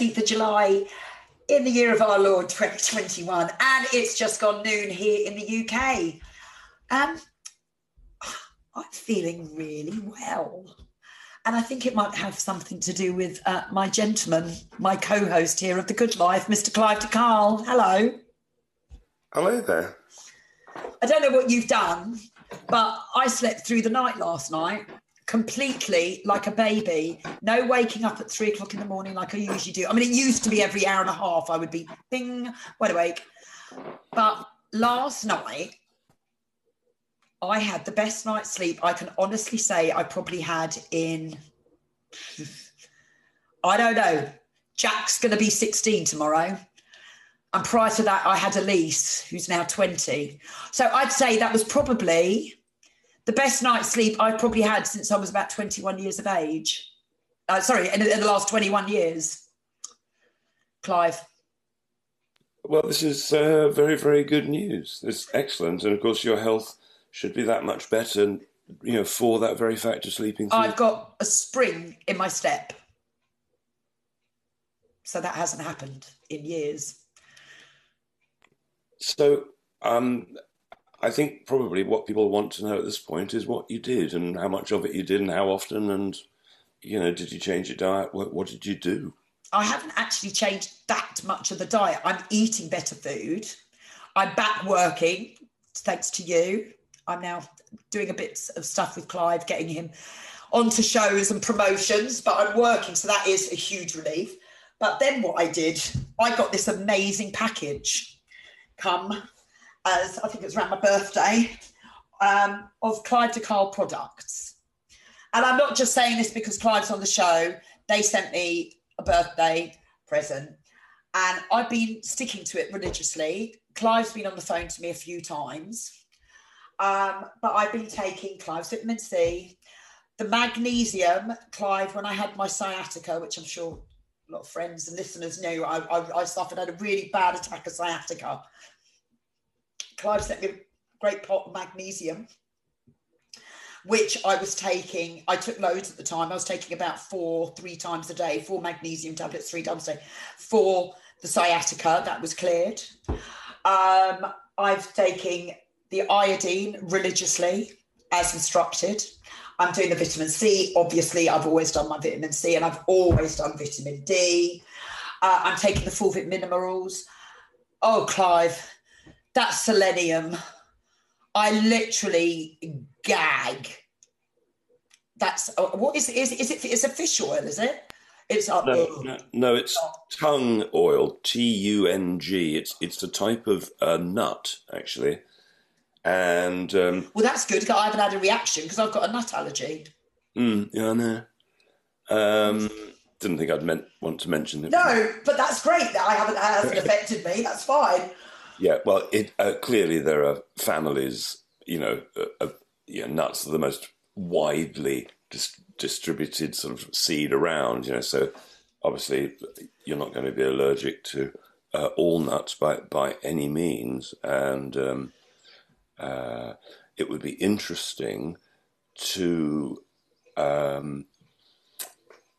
It is 13th of July in the year of our Lord 2021, and it's just gone noon here in the UK. Um, I'm feeling really well. And I think it might have something to do with uh, my gentleman, my co host here of The Good Life, Mr. Clive de Carle. Hello. Hello there. I don't know what you've done, but I slept through the night last night completely like a baby. No waking up at three o'clock in the morning like I usually do. I mean, it used to be every hour and a half I would be bing, wide awake. But last night, I had the best night's sleep I can honestly say I probably had in, I don't know. Jack's going to be 16 tomorrow. And prior to that, I had Elise, who's now 20. So I'd say that was probably the best night's sleep I've probably had since I was about 21 years of age. Uh, sorry, in, in the last 21 years. Clive. Well, this is uh, very, very good news. It's excellent. And of course, your health should be that much better, you know, for that very fact of sleeping. Through. I've got a spring in my step. So that hasn't happened in years. So, um, I think probably what people want to know at this point is what you did and how much of it you did and how often and you know did you change your diet? What, what did you do? I haven't actually changed that much of the diet. I'm eating better food. I'm back working thanks to you. I'm now doing a bit of stuff with Clive, getting him onto shows and promotions, but I'm working, so that is a huge relief. But then what I did, I got this amazing package come as I think it was around my birthday um, of Clive de Carle products. And I'm not just saying this because Clive's on the show. They sent me a birthday present and I've been sticking to it religiously. Clive's been on the phone to me a few times. Um, but I've been taking Clive's vitamin C, the magnesium, Clive, when I had my sciatica, which I'm sure a lot of friends and listeners knew, I, I, I suffered, had a really bad attack of sciatica. Clive sent me a great pot of magnesium, which I was taking. I took loads at the time. I was taking about four, three times a day, four magnesium tablets, three times a day for the sciatica that was cleared. Um, I've taken the iodine religiously as instructed. I'm doing the vitamin C. Obviously, I've always done my vitamin C and I've always done vitamin D. Uh, I'm taking the full vitamin minerals. Oh, Clive, that selenium, I literally gag. That's uh, what is is is it? It's a fish oil, is it? It's no, no, no, it's tung oil. T U N G. It's it's a type of uh, nut actually, and um, well, that's good. I haven't had a reaction because I've got a nut allergy. Mm, yeah, I know. Um, didn't think I'd meant want to mention it. No, but that's great that I haven't hasn't affected me. That's fine. Yeah, well, it uh, clearly there are families, you know, uh, yeah, nuts are the most widely dis- distributed sort of seed around, you know, so obviously you're not going to be allergic to uh, all nuts by by any means, and um, uh, it would be interesting to um,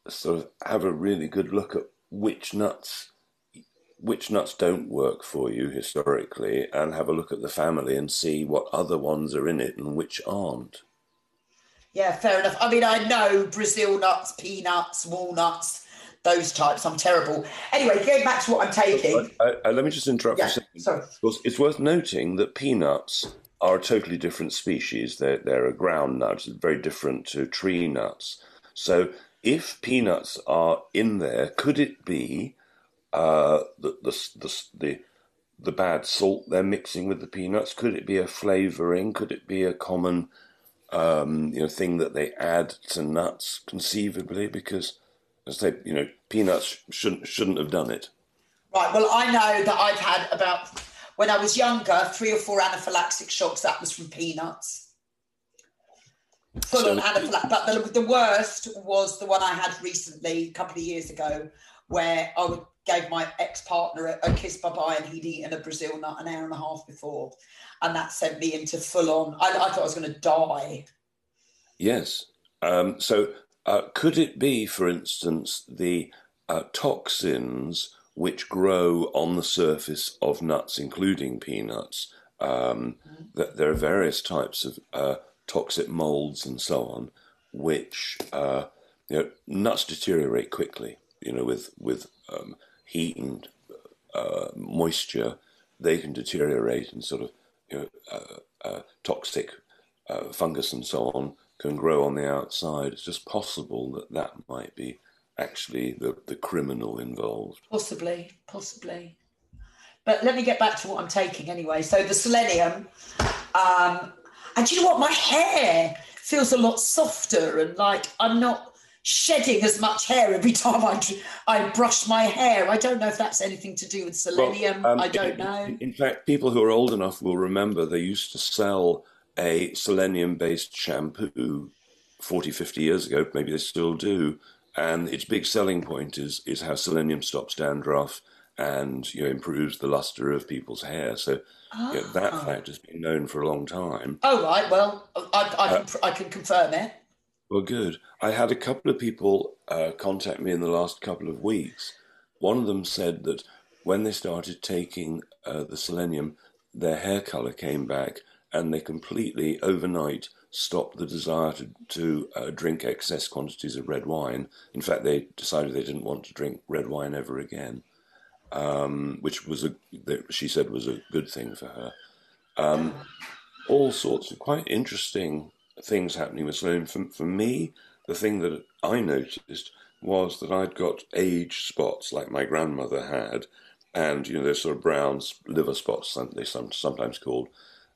sort of have a really good look at which nuts which nuts don't work for you historically and have a look at the family and see what other ones are in it and which aren't. Yeah, fair enough. I mean, I know Brazil nuts, peanuts, walnuts, those types. I'm terrible. Anyway, going back to what I'm taking. I, I, uh, uh, let me just interrupt yeah, for a second. Sorry. It's worth noting that peanuts are a totally different species. They're, they're a ground nut, very different to tree nuts. So if peanuts are in there, could it be uh, the, the, the, the, the bad salt they're mixing with the peanuts? Could it be a flavoring? Could it be a common um, you know thing that they add to nuts conceivably? Because as they you know peanuts shouldn't shouldn't have done it. Right. Well, I know that I've had about when I was younger three or four anaphylactic shocks. That was from peanuts. Full so, on anaphylactic. But the, the worst was the one I had recently, a couple of years ago, where I would gave my ex partner a, a, kiss bye bye, and he'd eaten a Brazil nut an hour and a half before, and that sent me into full on. I, I thought I was going to die. Yes. Um, so uh, could it be, for instance, the uh, toxins which grow on the surface of nuts, including peanuts? Um, mm. that there are various types of uh, toxic molds and so on, which uh, you know, nuts deteriorate quickly. You know, with with um, heat and uh, moisture, they can deteriorate and sort of you know, uh, uh, toxic uh, fungus and so on can grow on the outside. It's just possible that that might be actually the, the criminal involved. Possibly, possibly. But let me get back to what I'm taking anyway. So the selenium, um, and you know what? My hair feels a lot softer and like I'm not shedding as much hair every time I, I brush my hair. I don't know if that's anything to do with selenium. Well, um, I don't know. In, in fact, people who are old enough will remember they used to sell a selenium based shampoo 40, 50 years ago. Maybe they still do. And its big selling point is, is how selenium stops dandruff and you know, improves the luster of people's hair. So you know, that ah. fact has been known for a long time. Oh, right. Well, I, I, can, uh, I can confirm it. Well, good. I had a couple of people uh, contact me in the last couple of weeks. One of them said that when they started taking uh, the selenium, their hair color came back and they completely overnight stopped the desire to, to uh, drink excess quantities of red wine. In fact, they decided they didn't want to drink red wine ever again, um, which was a she said was a good thing for her. Um, all sorts of quite interesting things happening with Sloan. For, for me, the thing that I noticed was that I'd got age spots like my grandmother had, and you know, there's sort of brown liver spots, they sometimes called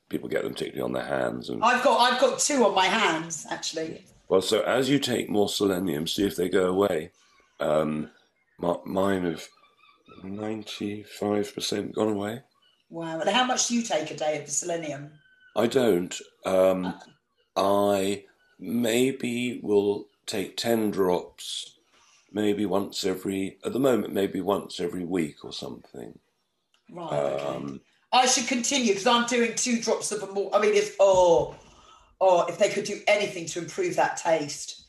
people get them particularly on their hands. And I've got I've got two on my hands actually. Well, so as you take more selenium, see if they go away. Um, mine have ninety five percent gone away. Wow! And how much do you take a day of the selenium? I don't. Um, I maybe will take ten drops, maybe once every. At the moment, maybe once every week or something. Right. Um, okay. I should continue because I'm doing two drops of a more. I mean, if oh, oh, if they could do anything to improve that taste.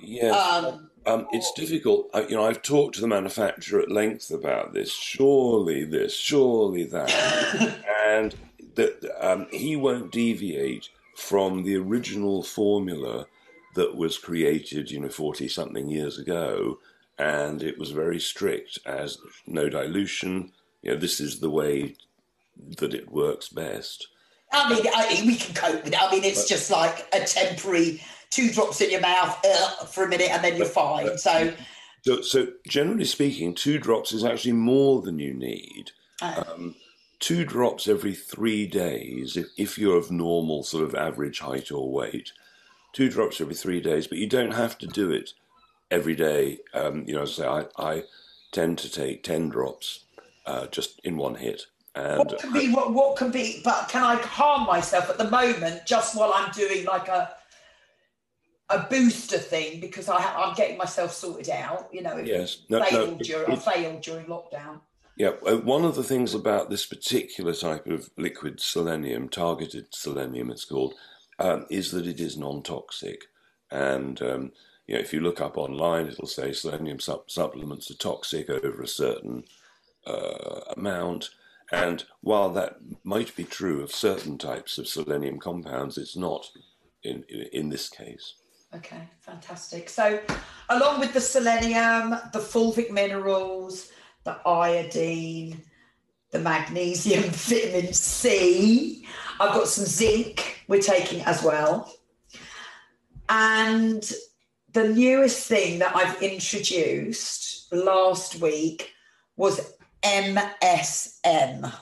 Yes. Um, um, it's difficult. I, you know, I've talked to the manufacturer at length about this. Surely this, surely that, and that um, he won't deviate from the original formula that was created, you know, forty something years ago, and it was very strict as no dilution. You know, this is the way that it works best. I mean, I, we can cope with it. I mean, it's but, just like a temporary two drops in your mouth uh, for a minute and then you're fine. But, so, so, so, generally speaking, two drops is actually more than you need. Oh. Um, two drops every three days, if, if you're of normal sort of average height or weight, two drops every three days, but you don't have to do it every day. Um, you know, say I, I tend to take 10 drops uh, just in one hit. And what can be what, what can be but can I harm myself at the moment just while I'm doing like a a booster thing because I, I'm getting myself sorted out, you know. Yes, no, failed no, during, it, I failed during lockdown. Yeah, uh, one of the things about this particular type of liquid selenium, targeted selenium, it's called, um, is that it is non-toxic, and um, you know, if you look up online, it'll say selenium sup- supplements are toxic over a certain uh, amount. And while that might be true of certain types of selenium compounds, it's not in, in, in this case. Okay, fantastic. So, along with the selenium, the fulvic minerals, the iodine, the magnesium, vitamin C, I've got some zinc we're taking as well. And the newest thing that I've introduced last week was MSM.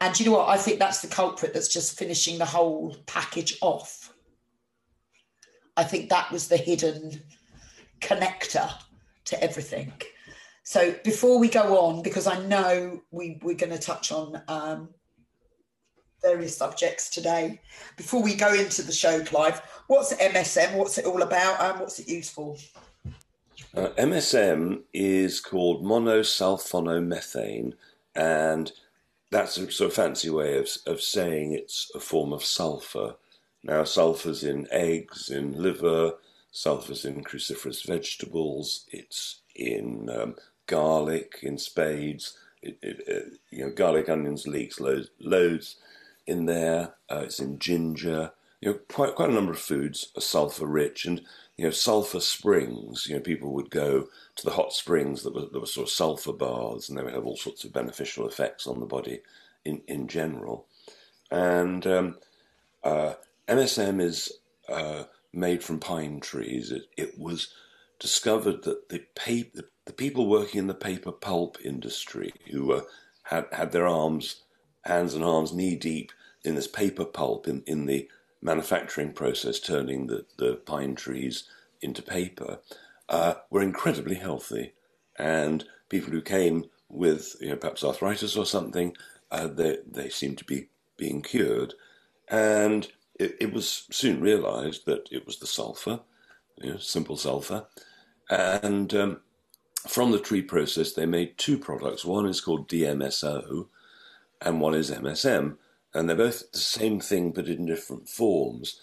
And you know what? I think that's the culprit that's just finishing the whole package off. I think that was the hidden connector to everything. So before we go on, because I know we, we're going to touch on um, various subjects today, before we go into the show, Clive, what's MSM? What's it all about? And what's it used for? Uh, MSM is called monosulfonomethane, and that's a sort of fancy way of, of saying it's a form of sulfur. Now, sulfur's in eggs, in liver, sulfur's in cruciferous vegetables, it's in um, garlic, in spades, it, it, uh, you know, garlic, onions, leeks, loads, loads in there. Uh, it's in ginger. You know, quite quite a number of foods are sulfur rich, and you know, sulfur springs. You know, people would go to the hot springs that were, that were sort of sulfur baths, and they would have all sorts of beneficial effects on the body in in general. And um, uh, MSM is uh, made from pine trees. It, it was discovered that the, paper, the people working in the paper pulp industry who uh, had, had their arms, hands and arms knee deep in this paper pulp in, in the manufacturing process, turning the, the pine trees into paper, uh, were incredibly healthy. And people who came with you know, perhaps arthritis or something, uh, they, they seemed to be being cured. And it, it was soon realized that it was the sulfur, you know, simple sulfur. And um, from the tree process, they made two products. One is called DMSO, and one is MSM. And they're both the same thing, but in different forms.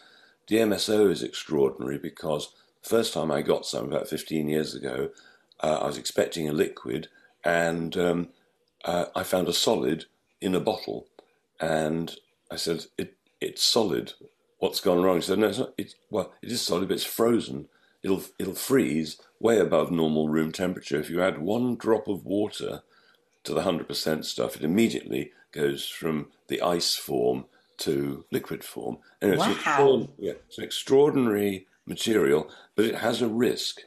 DMSO is extraordinary because the first time I got some, about 15 years ago, uh, I was expecting a liquid, and um, uh, I found a solid in a bottle. And I said, it, It's solid. What's gone wrong? Said, No, it's not. It's, well, it is solid, but it's frozen. It'll, it'll freeze way above normal room temperature. If you add one drop of water to the 100% stuff, it immediately goes from the ice form to liquid form. And it's, wow. an, yeah, it's an extraordinary material, but it has a risk,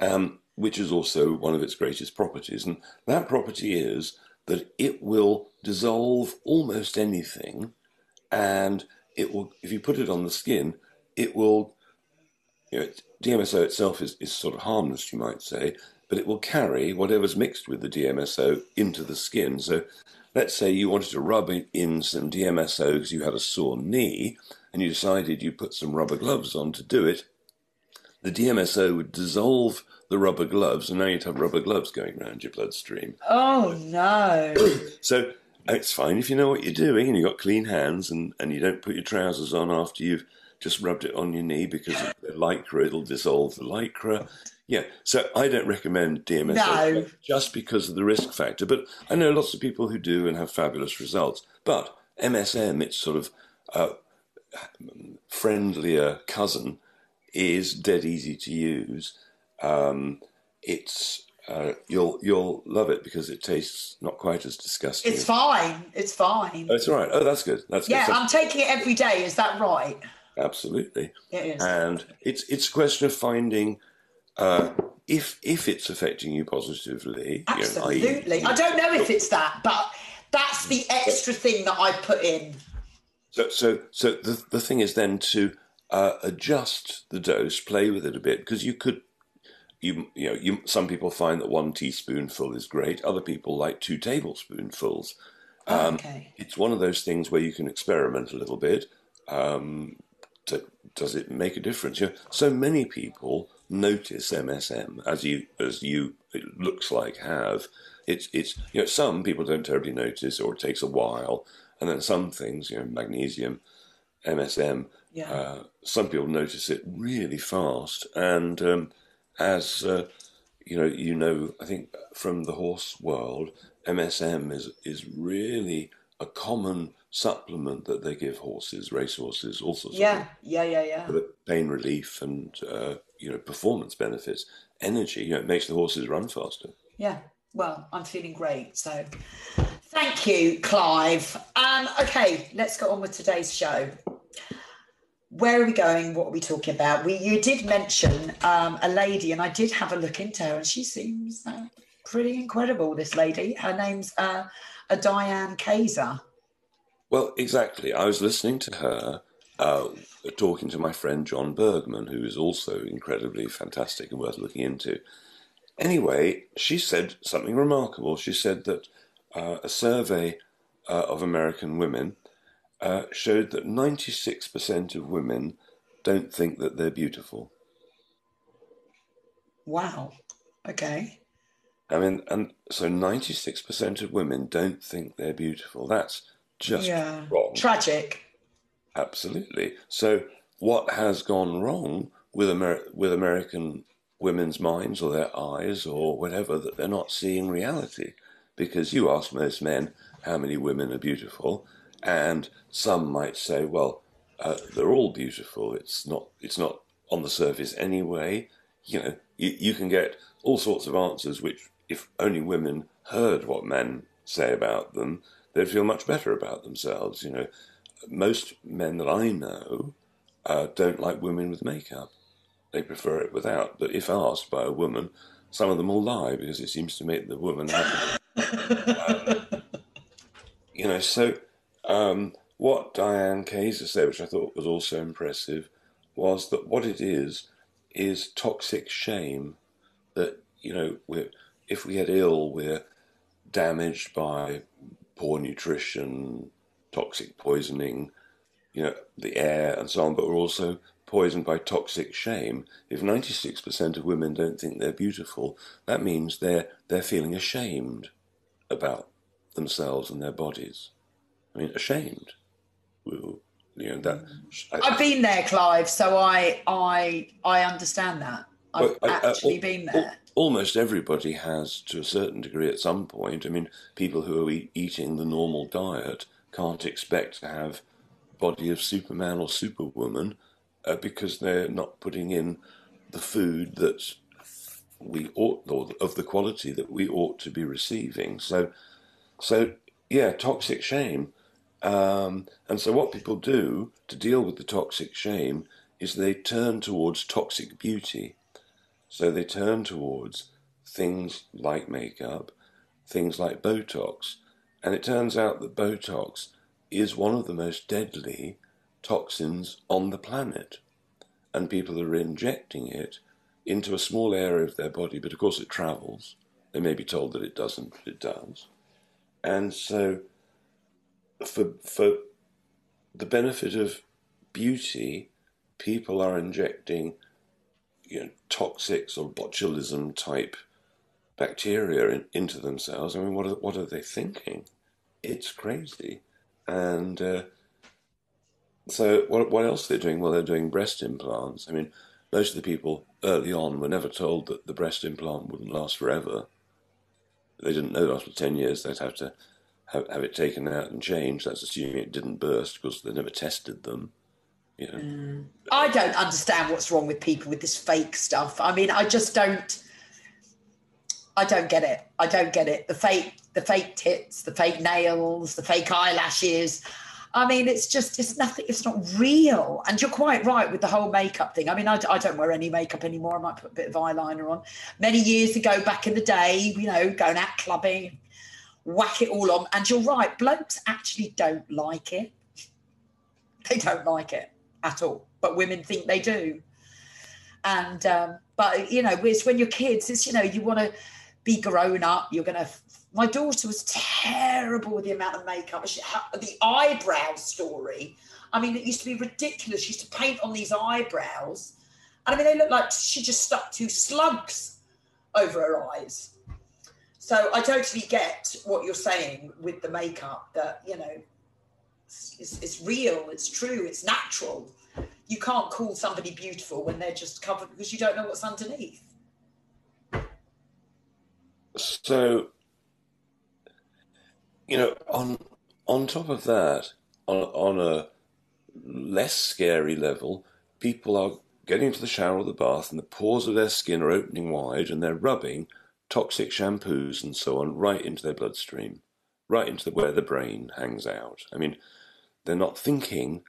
um, which is also one of its greatest properties. And that property is that it will dissolve almost anything, and it will, if you put it on the skin, it will, you know, DMSO itself is, is sort of harmless, you might say, but it will carry whatever's mixed with the DMSO into the skin. So let's say you wanted to rub in some DMSO because you had a sore knee and you decided you'd put some rubber gloves on to do it. The DMSO would dissolve the rubber gloves, and now you'd have rubber gloves going around your bloodstream. Oh no! so it's fine if you know what you're doing and you've got clean hands and, and you don't put your trousers on after you've just rubbed it on your knee because the lycra, it'll dissolve the lycra. Yeah, so I don't recommend DMSO no. just because of the risk factor, but I know lots of people who do and have fabulous results. But MSM, its sort of uh, friendlier cousin, is dead easy to use. Um, it's uh, you'll you'll love it because it tastes not quite as disgusting. It's fine. It's fine. Oh, it's all right. Oh, that's good. That's yeah. Good. I'm taking it every day. Is that right? Absolutely. It is. And it's it's a question of finding uh, if if it's affecting you positively. Absolutely. You know, I don't know if it's that, but that's the extra thing that I put in. So so so the the thing is then to uh, adjust the dose, play with it a bit, because you could you you know you some people find that one teaspoonful is great. Other people like two tablespoonfuls. Um, okay. It's one of those things where you can experiment a little bit. Um, to, does it make a difference? You know, so many people notice MSM as you as you it looks like have. It's it's you know some people don't terribly notice or it takes a while, and then some things you know magnesium, MSM. Yeah. Uh, some people notice it really fast, and um, as uh, you know, you know, I think from the horse world, MSM is is really a common supplement that they give horses, racehorses, all sorts yeah. of things. Yeah, yeah, yeah, For pain relief and uh, you know performance benefits, energy. You know, it makes the horses run faster. Yeah. Well, I'm feeling great. So, thank you, Clive. Um, okay, let's go on with today's show where are we going? What are we talking about? We you did mention um, a lady, and I did have a look into her, and she seems uh, pretty incredible. This lady, her name's uh, a Diane Kazer. Well, exactly. I was listening to her uh, talking to my friend John Bergman, who is also incredibly fantastic and worth looking into. Anyway, she said something remarkable. She said that uh, a survey uh, of American women uh, showed that 96% of women don't think that they're beautiful. Wow. Okay. I mean, and so 96% of women don't think they're beautiful. That's just Yeah. wrong. Tragic. Absolutely. So what has gone wrong with Amer- with American women's minds or their eyes or whatever that they're not seeing reality. Because you ask most men how many women are beautiful, and some might say, well, uh, they're all beautiful. It's not. It's not on the surface anyway. You know, you, you can get all sorts of answers which, if only women heard what men say about them, they'd feel much better about themselves. You know, most men that I know uh, don't like women with makeup. They prefer it without. But if asked by a woman, some of them will lie because it seems to make the woman happy. um, you know, so um, what Diane Kazer said, which I thought was also impressive, was that what it is is toxic shame. That you know, if we get ill, we're damaged by poor nutrition, toxic poisoning, you know, the air and so on, but we're also poisoned by toxic shame. If 96% of women don't think they're beautiful, that means they're, they're feeling ashamed about themselves and their bodies. I mean, ashamed. You know, that, I, have been there, Clive, so I I I understand that. I've well, actually I, been there. Almost everybody has, to a certain degree, at some point. I mean, people who are eating the normal diet can't expect to have body of Superman or Superwoman uh, because they're not putting in the food that we ought, or of the quality that we ought to be receiving. So, so yeah, toxic shame. Um, and so, what people do to deal with the toxic shame is they turn towards toxic beauty. So, they turn towards things like makeup, things like Botox. And it turns out that Botox is one of the most deadly toxins on the planet. And people are injecting it into a small area of their body, but of course it travels. They may be told that it doesn't, but it does. And so, for, for the benefit of beauty, people are injecting you know, toxics or botulism type bacteria in, into themselves. I mean, what are, what are they thinking? It's crazy. And uh, so, what, what else are they doing? Well, they're doing breast implants. I mean, most of the people early on were never told that the breast implant wouldn't last forever. They didn't know that after 10 years they'd have to have, have it taken out and changed. That's assuming it didn't burst because they never tested them. You know. Mm. I don't understand what's wrong with people with this fake stuff. I mean, I just don't. I don't get it. I don't get it. The fake, the fake tits, the fake nails, the fake eyelashes. I mean, it's just, it's nothing, it's not real. And you're quite right with the whole makeup thing. I mean, I, I don't wear any makeup anymore. I might put a bit of eyeliner on. Many years ago, back in the day, you know, going out clubbing, whack it all on. And you're right, blokes actually don't like it. They don't like it at all. But women think they do. And, um, but, you know, it's when you're kids, it's, you know, you want to, be grown up. You're going to. My daughter was terrible with the amount of makeup. She, the eyebrow story. I mean, it used to be ridiculous. She used to paint on these eyebrows. And I mean, they look like she just stuck two slugs over her eyes. So I totally get what you're saying with the makeup that, you know, it's, it's real, it's true, it's natural. You can't call somebody beautiful when they're just covered because you don't know what's underneath. So, you know, on on top of that, on on a less scary level, people are getting into the shower or the bath, and the pores of their skin are opening wide, and they're rubbing toxic shampoos and so on right into their bloodstream, right into the, where the brain hangs out. I mean, they're not thinking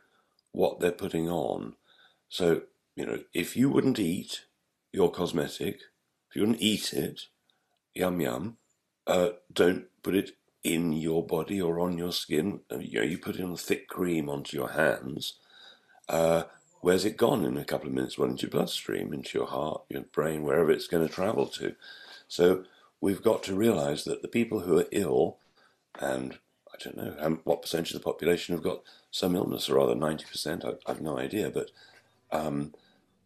what they're putting on. So, you know, if you wouldn't eat your cosmetic, if you wouldn't eat it, yum yum. Uh, don't put it in your body or on your skin. Uh, you know, you put it on thick cream onto your hands. Uh, where's it gone in a couple of minutes? Well, into your bloodstream, into your heart, your brain, wherever it's going to travel to. So we've got to realise that the people who are ill, and I don't know what percentage of the population have got some illness, or rather 90%, I, I have no idea, but um,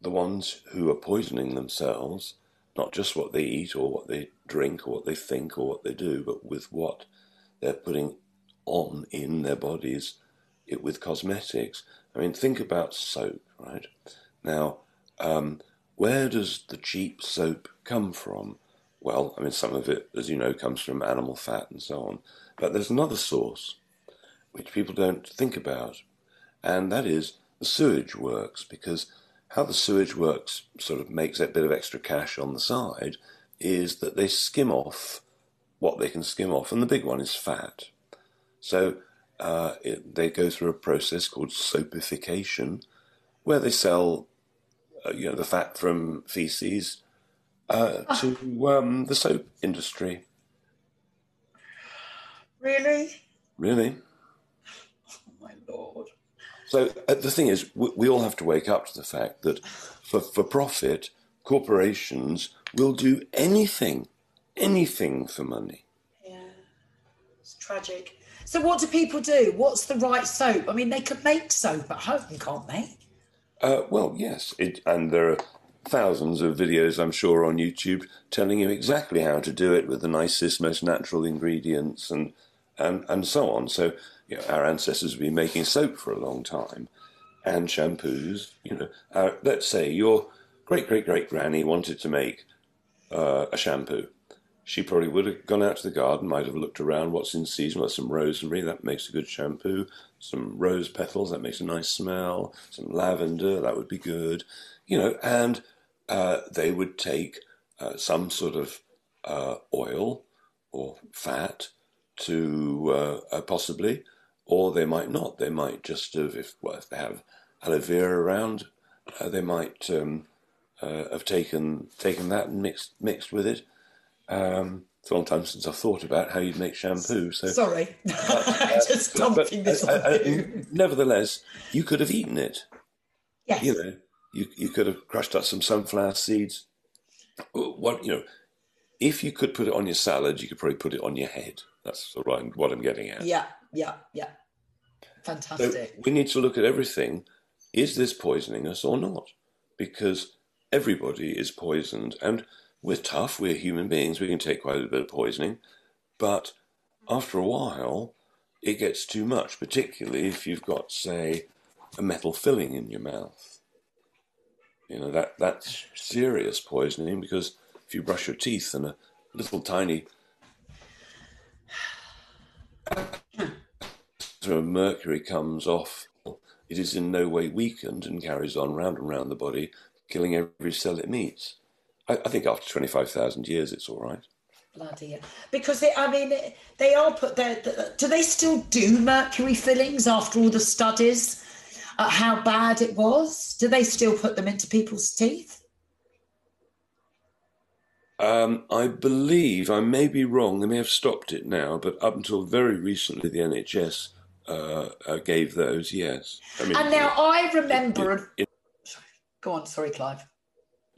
the ones who are poisoning themselves not just what they eat or what they drink or what they think or what they do, but with what they're putting on in their bodies it with cosmetics. I mean, think about soap, right? Now, um, where does the cheap soap come from? Well, I mean, some of it, as you know, comes from animal fat and so on. But there's another source which people don't think about, and that is the sewage works, because how the sewage works sort of makes that bit of extra cash on the side is that they skim off what they can skim off, and the big one is fat. So uh, it, they go through a process called soapification, where they sell, uh, you know, the fat from feces uh, to um, the soap industry. Really? Really? Oh my lord! So uh, the thing is, we, we all have to wake up to the fact that for for profit, corporations will do anything, anything for money. Yeah, it's tragic. So what do people do? What's the right soap? I mean, they could make soap at home, can't they? Uh, well, yes, it, and there are thousands of videos, I'm sure, on YouTube telling you exactly how to do it with the nicest, most natural ingredients and and, and so on. So, you know, our ancestors have been making soap for a long time and shampoos. You know, our, let's say your great great great granny wanted to make uh, a shampoo she probably would have gone out to the garden, might have looked around what's in season, What's some rosemary, that makes a good shampoo, some rose petals, that makes a nice smell, some lavender, that would be good, you know, and uh, they would take uh, some sort of uh, oil or fat to uh, uh, possibly, or they might not. They might just have, if, well, if they have aloe vera around, uh, they might um, have taken taken that and mixed mixed with it um, it's a long time since I've thought about how you'd make shampoo. So sorry, just dumping this on you. Nevertheless, you could have eaten it. Yes. You know, you you could have crushed up some sunflower seeds. What you know, if you could put it on your salad, you could probably put it on your head. That's sort of what I'm getting at. Yeah, yeah, yeah. Fantastic. So we need to look at everything. Is this poisoning us or not? Because everybody is poisoned, and we're tough, we're human beings, we can take quite a bit of poisoning, but after a while, it gets too much, particularly if you've got, say, a metal filling in your mouth. You know, that, that's serious poisoning because if you brush your teeth and a little tiny of mercury comes off, it is in no way weakened and carries on round and round the body, killing every cell it meets. I, I think after 25,000 years, it's all right. Bloody Because, they, I mean, they are put there. Do they still do mercury fillings after all the studies at how bad it was? Do they still put them into people's teeth? Um, I believe, I may be wrong, they may have stopped it now, but up until very recently, the NHS uh, uh, gave those, yes. I mean, and now I remember. It, it, it, go on, sorry, Clive.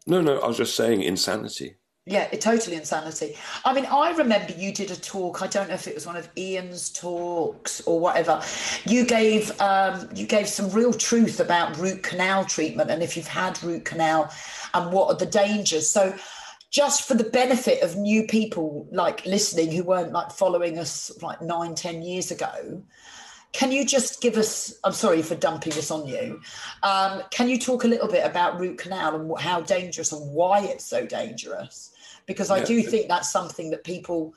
No, no, I was just saying insanity. Yeah, it, totally insanity. I mean, I remember you did a talk. I don't know if it was one of Ian's talks or whatever. You gave um, you gave some real truth about root canal treatment and if you've had root canal and what are the dangers. So, just for the benefit of new people like listening who weren't like following us like nine, ten years ago, can you just give us? I'm sorry for dumping this on you. Um, can you talk a little bit about root canal and how dangerous and why it's so dangerous? Because I yeah. do think that's something that people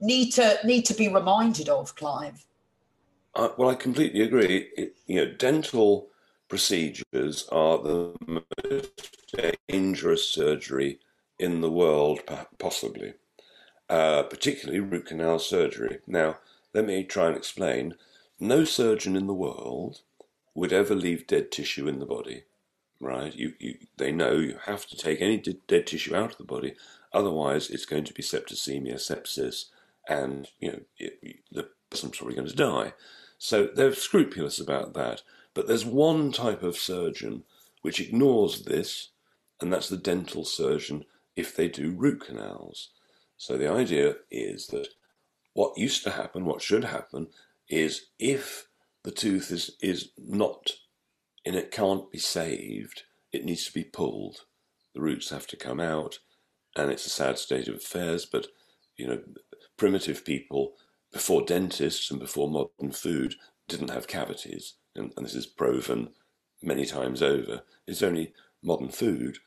need to need to be reminded of, Clive. Uh, well, I completely agree. It, you know, dental procedures are the most dangerous surgery in the world, possibly, uh, particularly root canal surgery. Now, let me try and explain. No surgeon in the world would ever leave dead tissue in the body, right? You, you, they know you have to take any dead tissue out of the body, otherwise it's going to be septicemia, sepsis, and you know it, the person's probably going to die. So they're scrupulous about that. But there's one type of surgeon which ignores this, and that's the dental surgeon if they do root canals. So the idea is that what used to happen, what should happen, is if the tooth is, is not and it can't be saved, it needs to be pulled. The roots have to come out, and it's a sad state of affairs. But you know, primitive people before dentists and before modern food didn't have cavities, and, and this is proven many times over, it's only modern food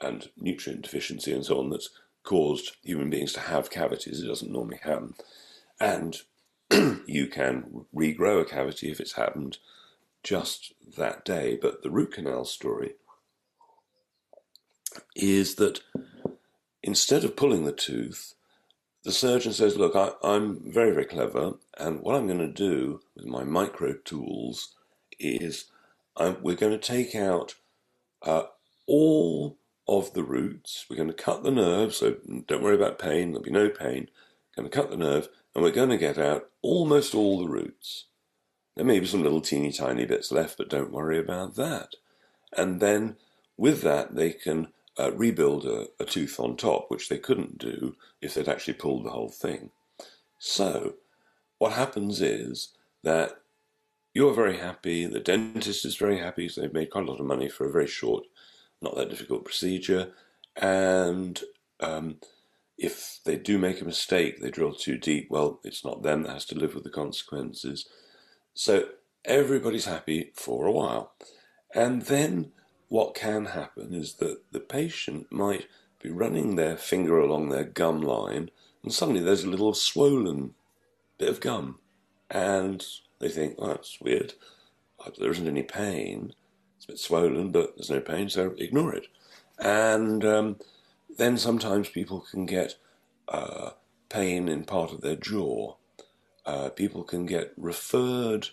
and nutrient deficiency and so on that's caused human beings to have cavities. It doesn't normally happen. And you can regrow a cavity if it's happened just that day. But the root canal story is that instead of pulling the tooth, the surgeon says, Look, I, am very, very clever, and what I'm going to do with my micro tools is I'm, we're going to take out uh, all of the roots. We're going to cut the nerve, so don't worry about pain, there'll be no pain. Going to cut the nerve, and we're going to get out almost all the roots. There may be some little teeny tiny bits left, but don't worry about that. And then with that, they can uh, rebuild a, a tooth on top, which they couldn't do if they'd actually pulled the whole thing. So, what happens is that you're very happy, the dentist is very happy, so they've made quite a lot of money for a very short, not that difficult procedure. And um, if they do make a mistake, they drill too deep, well, it's not them that has to live with the consequences. So everybody's happy for a while. And then what can happen is that the patient might be running their finger along their gum line, and suddenly there's a little swollen bit of gum. And they think, oh, that's weird. There isn't any pain. It's a bit swollen, but there's no pain, so ignore it. And um, then sometimes people can get uh, pain in part of their jaw. Uh, people can get referred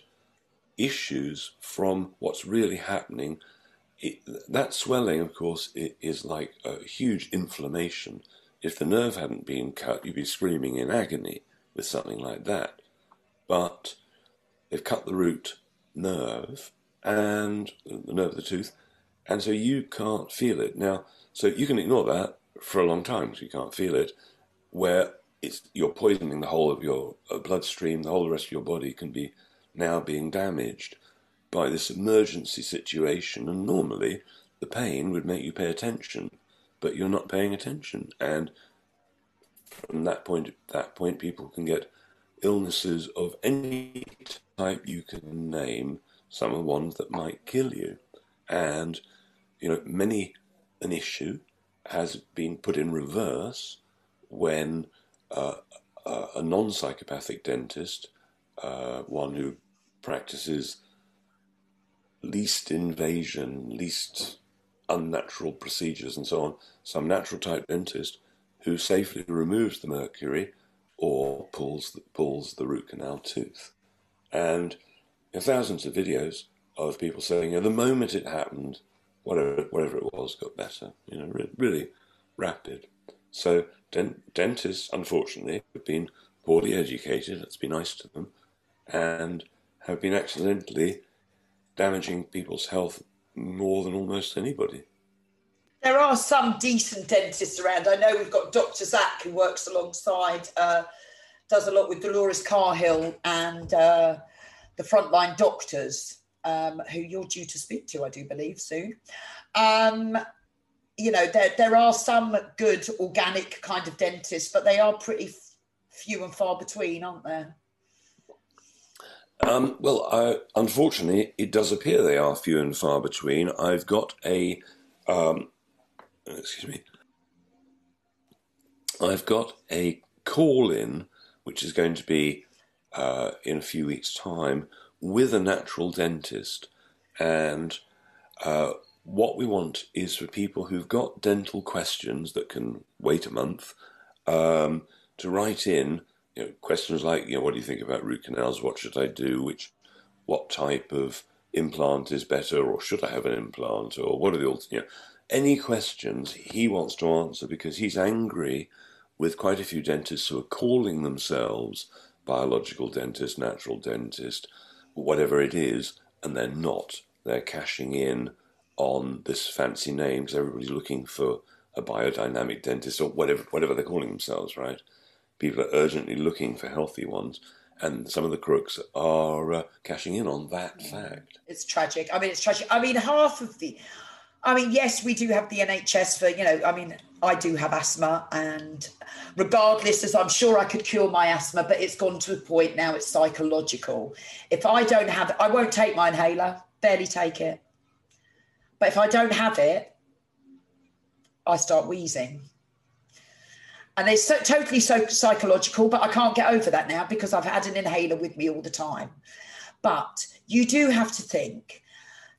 issues from what's really happening it, that swelling, of course, is like a huge inflammation. If the nerve hadn't been cut, you'd be screaming in agony with something like that. But they've cut the root nerve and the nerve of the tooth, and so you can't feel it. Now, so you can ignore that for a long time because you can't feel it, where it's you're poisoning the whole of your uh, bloodstream, the whole rest of your body can be now being damaged by this emergency situation, and normally the pain would make you pay attention, but you're not paying attention, and from that point, that point, people can get illnesses of any type you can name. Some are ones that might kill you, and you know many an issue has been put in reverse when uh, a non-psychopathic dentist, uh, one who practices least invasion, least unnatural procedures, and so on, some natural type dentist who safely removes the mercury or pulls the, pulls the root canal tooth. And there are thousands of videos of people saying, you know, the moment it happened, whatever whatever it was, got better. You know, re- really rapid. So dent- dentists, unfortunately, have been poorly educated. Let's be nice to them, and have been accidentally damaging people's health more than almost anybody. There are some decent dentists around. I know we've got Dr. Zach who works alongside, uh, does a lot with Dolores Cahill and uh, the frontline doctors um, who you're due to speak to, I do believe, soon. Um, you know, there, there are some good organic kind of dentists, but they are pretty f- few and far between, aren't there? Um, well, uh, unfortunately, it does appear they are few and far between. I've got a, um, excuse me, I've got a call in, which is going to be uh, in a few weeks' time, with a natural dentist. And uh, what we want is for people who've got dental questions that can wait a month um, to write in you know, questions like, you know, what do you think about root canals? What should I do? Which, what type of implant is better, or should I have an implant, or what are the you know, any questions he wants to answer because he's angry with quite a few dentists who are calling themselves biological dentist, natural dentist, whatever it is, and they're not. They're cashing in on this fancy name because everybody's looking for a biodynamic dentist or whatever whatever they're calling themselves, right? People are urgently looking for healthy ones, and some of the crooks are uh, cashing in on that fact. It's tragic. I mean, it's tragic. I mean, half of the I mean, yes, we do have the NHS for, you know, I mean, I do have asthma, and regardless, as I'm sure I could cure my asthma, but it's gone to a point now it's psychological. If I don't have it, I won't take my inhaler, barely take it. But if I don't have it, I start wheezing. And it's so, totally so psychological, but I can't get over that now because I've had an inhaler with me all the time. But you do have to think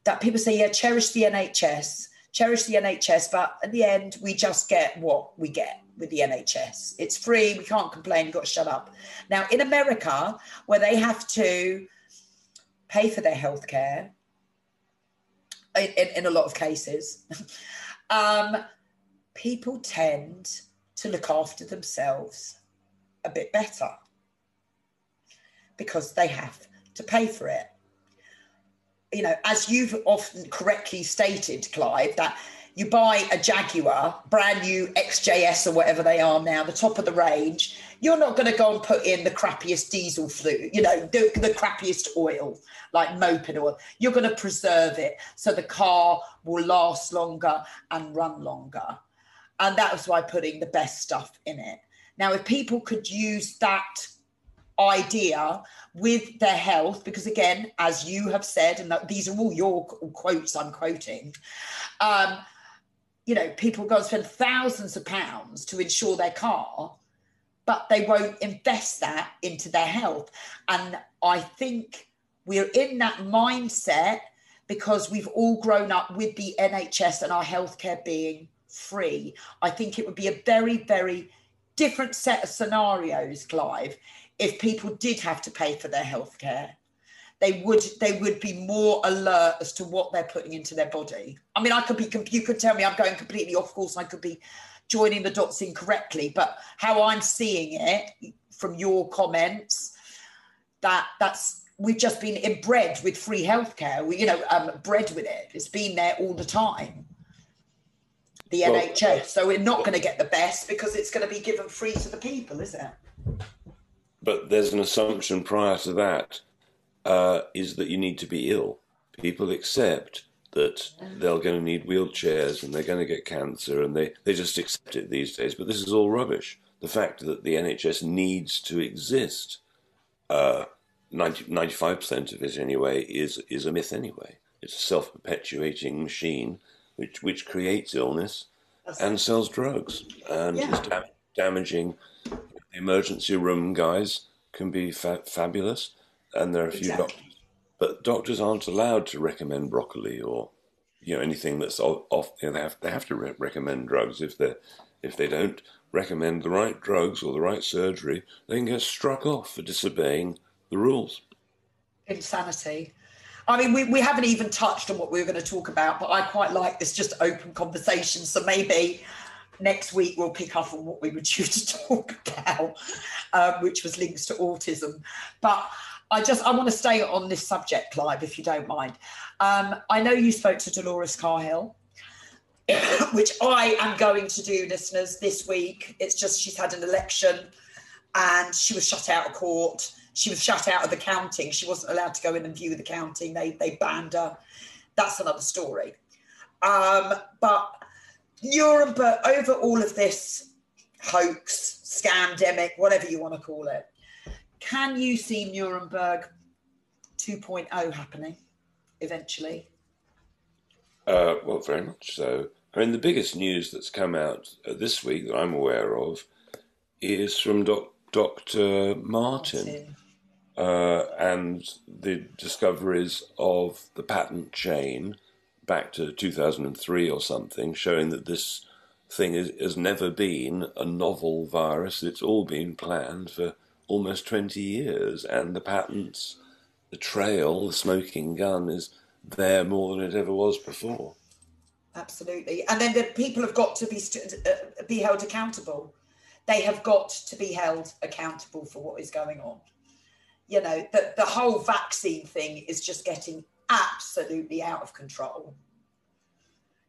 that people say, yeah, cherish the NHS, cherish the NHS, but at the end, we just get what we get with the NHS. It's free, we can't complain, you've got to shut up. Now, in America, where they have to pay for their healthcare, in, in, a lot of cases, um, people tend to look after themselves a bit better because they have to pay for it you know, as you've often correctly stated, Clive, that you buy a Jaguar, brand new XJS or whatever they are now, the top of the range, you're not going to go and put in the crappiest diesel fluid, you know, the, the crappiest oil, like moped oil. You're going to preserve it so the car will last longer and run longer. And that was why putting the best stuff in it. Now, if people could use that idea with their health, because again, as you have said, and these are all your quotes I'm quoting, um, you know, people go and spend thousands of pounds to insure their car, but they won't invest that into their health. And I think we're in that mindset because we've all grown up with the NHS and our healthcare being free. I think it would be a very, very different set of scenarios, Clive, if people did have to pay for their healthcare, they would they would be more alert as to what they're putting into their body. I mean, I could be you could tell me I'm going completely off course. I could be joining the dots incorrectly, but how I'm seeing it from your comments, that that's we've just been inbred with free healthcare. We, you know, um, bred with it. It's been there all the time. The well, NHS. So we're not going to get the best because it's going to be given free to the people, is it? But there's an assumption prior to that uh, is that you need to be ill. People accept that they're going to need wheelchairs and they're going to get cancer and they, they just accept it these days. But this is all rubbish. The fact that the NHS needs to exist, uh, 90, 95% of it anyway, is, is a myth anyway. It's a self perpetuating machine which, which creates illness and sells drugs and yeah. is dam- damaging the emergency room guys can be fa- fabulous, and there are a few exactly. doctors, but doctors aren't allowed to recommend broccoli or you know anything that's off. You know, they have they have to re- recommend drugs if they if they don't recommend the right drugs or the right surgery, they can get struck off for disobeying the rules. Insanity. I mean, we, we haven't even touched on what we were going to talk about, but I quite like this just open conversation. So maybe next week we'll pick up on what we were due to talk about, um, which was links to autism. But I just I want to stay on this subject, Clive, if you don't mind. Um, I know you spoke to Dolores Cahill, which I am going to do, listeners, this week. It's just she's had an election and she was shut out of court. She was shut out of the counting. She wasn't allowed to go in and view the counting. They they banned her. That's another story. Um, but Nuremberg, over all of this hoax, scandemic, whatever you want to call it, can you see Nuremberg 2.0 happening eventually? Uh, well, very much so. I mean, the biggest news that's come out this week that I'm aware of is from doc- Dr. Martin, Martin. Uh, and the discoveries of the patent chain back to 2003 or something, showing that this thing is, has never been a novel virus. It's all been planned for almost 20 years, and the patents, the trail, the smoking gun is there more than it ever was before. Absolutely, and then the people have got to be st- uh, be held accountable. They have got to be held accountable for what is going on. You know, the, the whole vaccine thing is just getting absolutely out of control.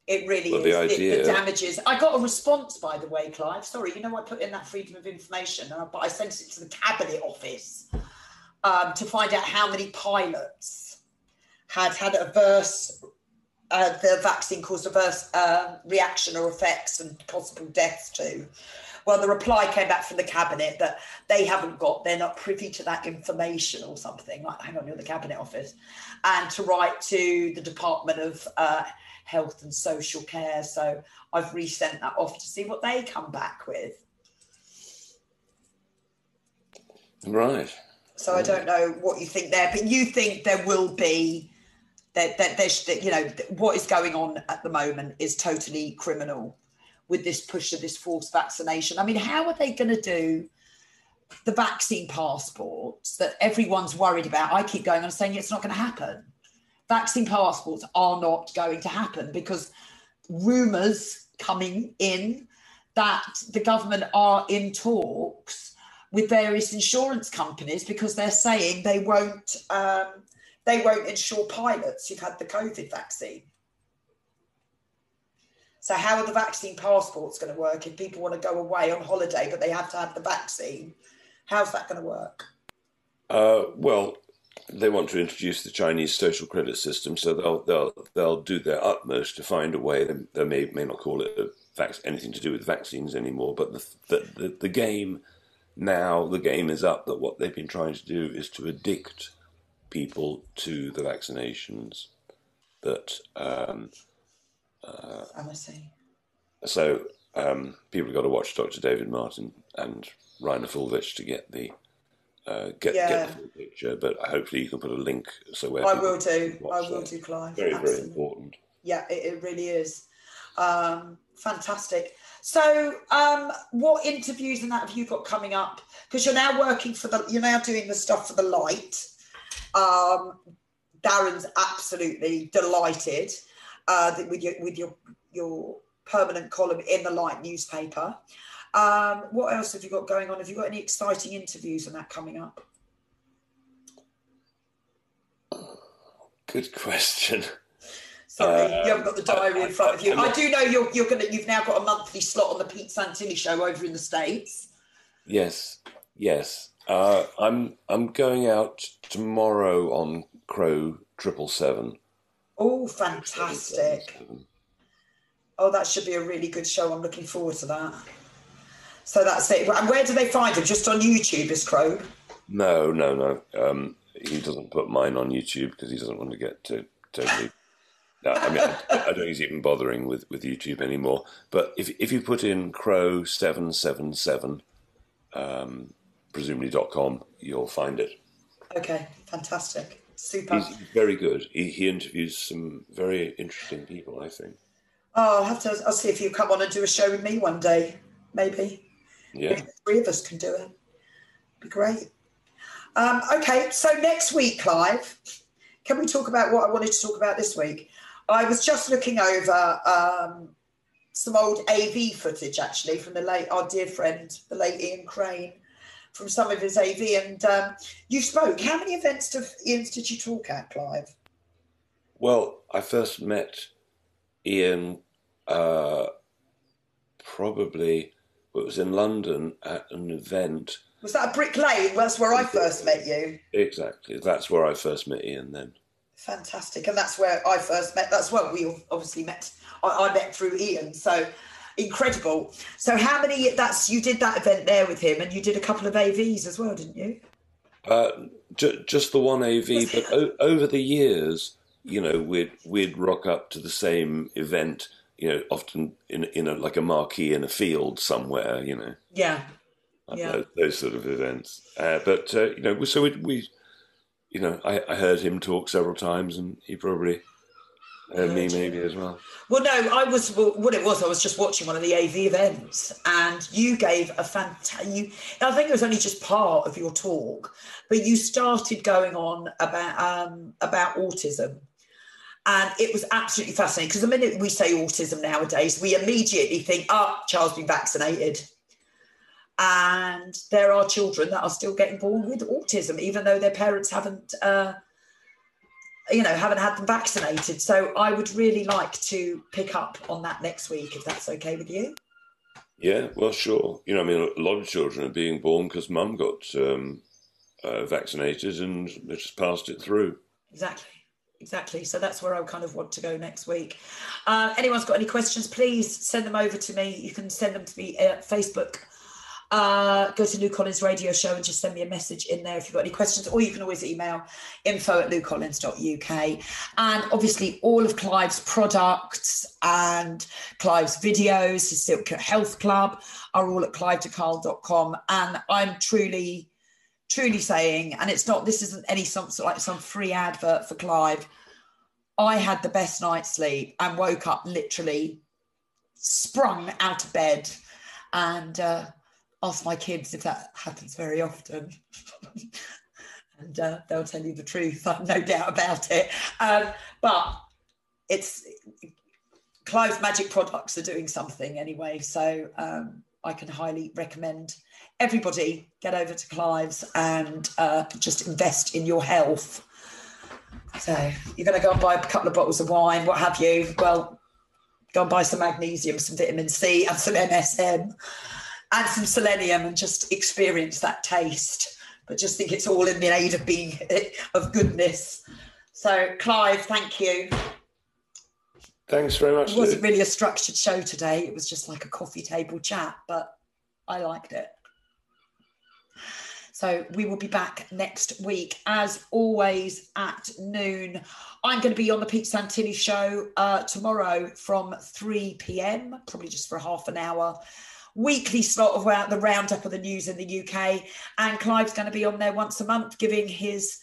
It really well, is. The, idea... the, the, damages. I got a response, by the way, Clive. Sorry, you know, I put in that freedom of information, but I sent it to the cabinet office um, to find out how many pilots had had adverse uh, the vaccine caused adverse uh, reaction or effects and possible deaths too. Well, the reply came back from the cabinet that they haven't got, they're not privy to that information or something. Like, hang on, you're the cabinet office, and to write to the Department of uh, Health and Social Care. So I've resent that off to see what they come back with. Right. So I don't know what you think there, but you think there will be that that there's you know what is going on at the moment is totally criminal with this push of this forced vaccination. I mean, how are they going to do the vaccine passports that everyone's worried about? I keep going on saying it's not going to happen. Vaccine passports are not going to happen because rumours coming in that the government are in talks with various insurance companies because they're saying they won't um, they won't insure pilots who've had the COVID vaccine. So how are the vaccine passports going to work if people want to go away on holiday but they have to have the vaccine? How's that going to work? Uh, well, they want to introduce the Chinese social credit system, so they'll they'll they'll do their utmost to find a way. They, they may may not call it vac- anything to do with vaccines anymore, but the, the the the game now the game is up that what they've been trying to do is to addict people to the vaccinations that um, uh, I say So um, people have got to watch Dr. David Martin and Reiner Fuellmich to get the uh, get, yeah. get the full picture. But hopefully you can put a link so where I will do. I will that. do, Clive. Very Absolutely. very important. Yeah, it, it really is. Um, fantastic. So, um, what interviews and that have you got coming up? Because you're now working for the, you're now doing the stuff for the light. Um, Darren's absolutely delighted uh, with your with your your permanent column in the Light newspaper. Um, what else have you got going on? Have you got any exciting interviews and that coming up? Good question. Sorry, uh, you haven't got the diary in front of you. I, I do know you're you're gonna you've now got a monthly slot on the Pete Santilli show over in the States. Yes, yes. Uh, I'm I'm going out tomorrow on Crow Triple Seven. Oh, fantastic! Oh, that should be a really good show. I'm looking forward to that. So that's it. And where do they find him? Just on YouTube, is Crow? No, no, no. Um, he doesn't put mine on YouTube because he doesn't want to get to totally. No, I mean, I, I, don't think he's even bothering with, with YouTube anymore. But if if you put in Crow seven seven seven, um, presumably .com, you'll find it. Okay, fantastic, super. He's very good. He, he interviews some very interesting people. I think. Oh, I'll have to. I'll see if you come on and do a show with me one day, maybe. Yeah. Maybe three of us can do it. Be great. Um, okay, so next week, Clive, can we talk about what I wanted to talk about this week? I was just looking over um, some old AV footage, actually, from the late our dear friend, the late Ian Crane, from some of his AV. And um, you spoke. How many events did, Ian's did you talk at, Clive? Well, I first met Ian uh, probably it was in London at an event. Was that a Brick Lane? That's where I first met you. Exactly. That's where I first met Ian then. Fantastic. And that's where I first met. That's where we obviously met. I, I met through Ian. So incredible. So how many that's you did that event there with him and you did a couple of AVs as well, didn't you? Uh, j- just the one AV, but o- over the years, you know, we'd we'd rock up to the same event, you know, often in in a like a marquee in a field somewhere, you know. Yeah. Yeah. Those, those, sort of events. Uh, but uh, you know, so we, we you know, I, I heard him talk several times, and he probably me maybe as well. Well, no, I was well, what it was. I was just watching one of the AV events, and you gave a fantastic. You, I think it was only just part of your talk, but you started going on about um, about autism and it was absolutely fascinating because the minute we say autism nowadays, we immediately think, oh, child's been vaccinated. And there are children that are still getting born with autism, even though their parents haven't, uh, you know, haven't had them vaccinated. So I would really like to pick up on that next week, if that's okay with you. Yeah, well, sure. You know, I mean, a lot of children are being born because mum got um, uh, vaccinated and just passed it through. Exactly exactly. So that's where I kind of want to go next week. Uh, anyone's got any questions, please send them over to me. You can send them to me at Facebook. Uh, go to Lou Collins Radio Show and just send me a message in there if you've got any questions, or you can always email info at loucollins.uk. And obviously, all of Clive's products and Clive's videos, his Silk Health Club, are all at clivedecarle.com. And I'm truly truly saying, and it's not, this isn't any some sort of like some free advert for Clive. I had the best night's sleep and woke up literally sprung out of bed and uh, asked my kids if that happens very often. and uh, they'll tell you the truth, I've no doubt about it. Um, but it's Clive's magic products are doing something anyway. So um, I can highly recommend everybody get over to Clive's and uh, just invest in your health. So you're going to go and buy a couple of bottles of wine, what have you? Well, go and buy some magnesium, some vitamin C, and some MSM, and some selenium, and just experience that taste. But just think it's all in the aid of being of goodness. So, Clive, thank you. Thanks very much. It wasn't really a structured show today. It was just like a coffee table chat, but I liked it. So we will be back next week, as always, at noon. I'm going to be on the Pete Santilli show uh, tomorrow from 3 p.m., probably just for half an hour. Weekly slot of the roundup of the news in the UK. And Clive's going to be on there once a month giving his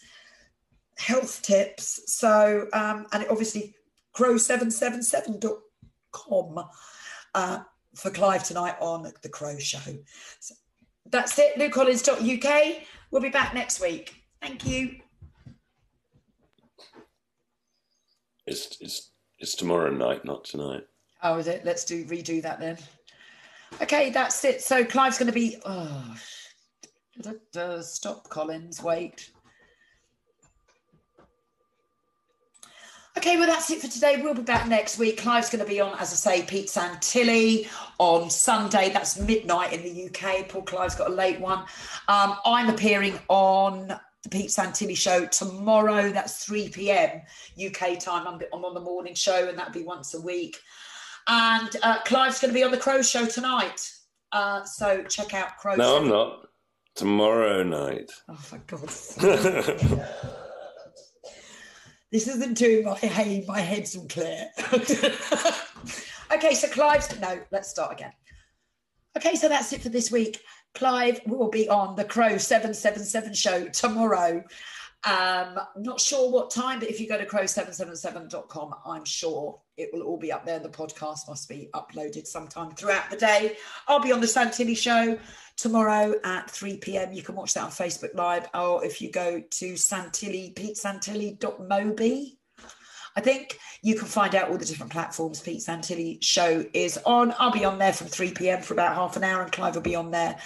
health tips. So, um, and obviously, crow777.com uh, for Clive tonight on The Crow Show. So, that's it. LouCollins.uk. We'll be back next week. Thank you. It's it's it's tomorrow night, not tonight. Oh, is it? Let's do redo that then. Okay, that's it. So Clive's going to be. Oh, stop, Collins. Wait. Okay, well, that's it for today. We'll be back next week. Clive's going to be on, as I say, Pete Santilli on Sunday. That's midnight in the UK. Paul Clive's got a late one. Um, I'm appearing on the Pete Santilli show tomorrow. That's 3 p.m. UK time. I'm, I'm on the morning show, and that'll be once a week. And uh, Clive's going to be on the Crow show tonight. Uh, so check out Crow. No, show. I'm not. Tomorrow night. Oh, for God's sake. This isn't doing my hey, my head's all clear. okay, so Clive's no, let's start again. Okay, so that's it for this week. Clive will be on the Crow 777 show tomorrow. Um, not sure what time, but if you go to crow777.com, I'm sure it will all be up there. The podcast must be uploaded sometime throughout the day. I'll be on the Santilli show tomorrow at 3 p.m. You can watch that on Facebook Live, or if you go to Santilli, petesantilli.mobi, I think you can find out all the different platforms Pete Santilli show is on. I'll be on there from 3 p.m. for about half an hour, and Clive will be on there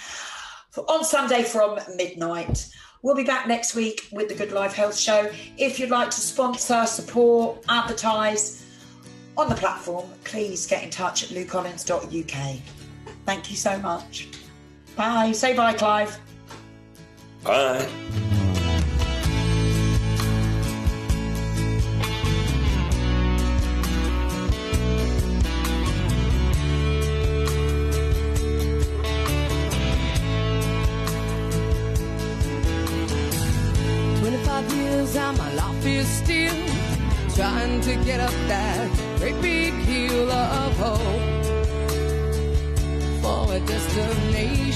on Sunday from midnight. We'll be back next week with the Good Life Health Show. If you'd like to sponsor, support, advertise on the platform, please get in touch at loucollins.uk. Thank you so much. Bye. Say bye, Clive. Bye. 25 years and my life is still trying to get up that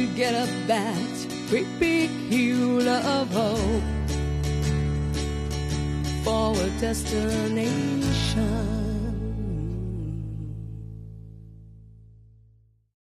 To get up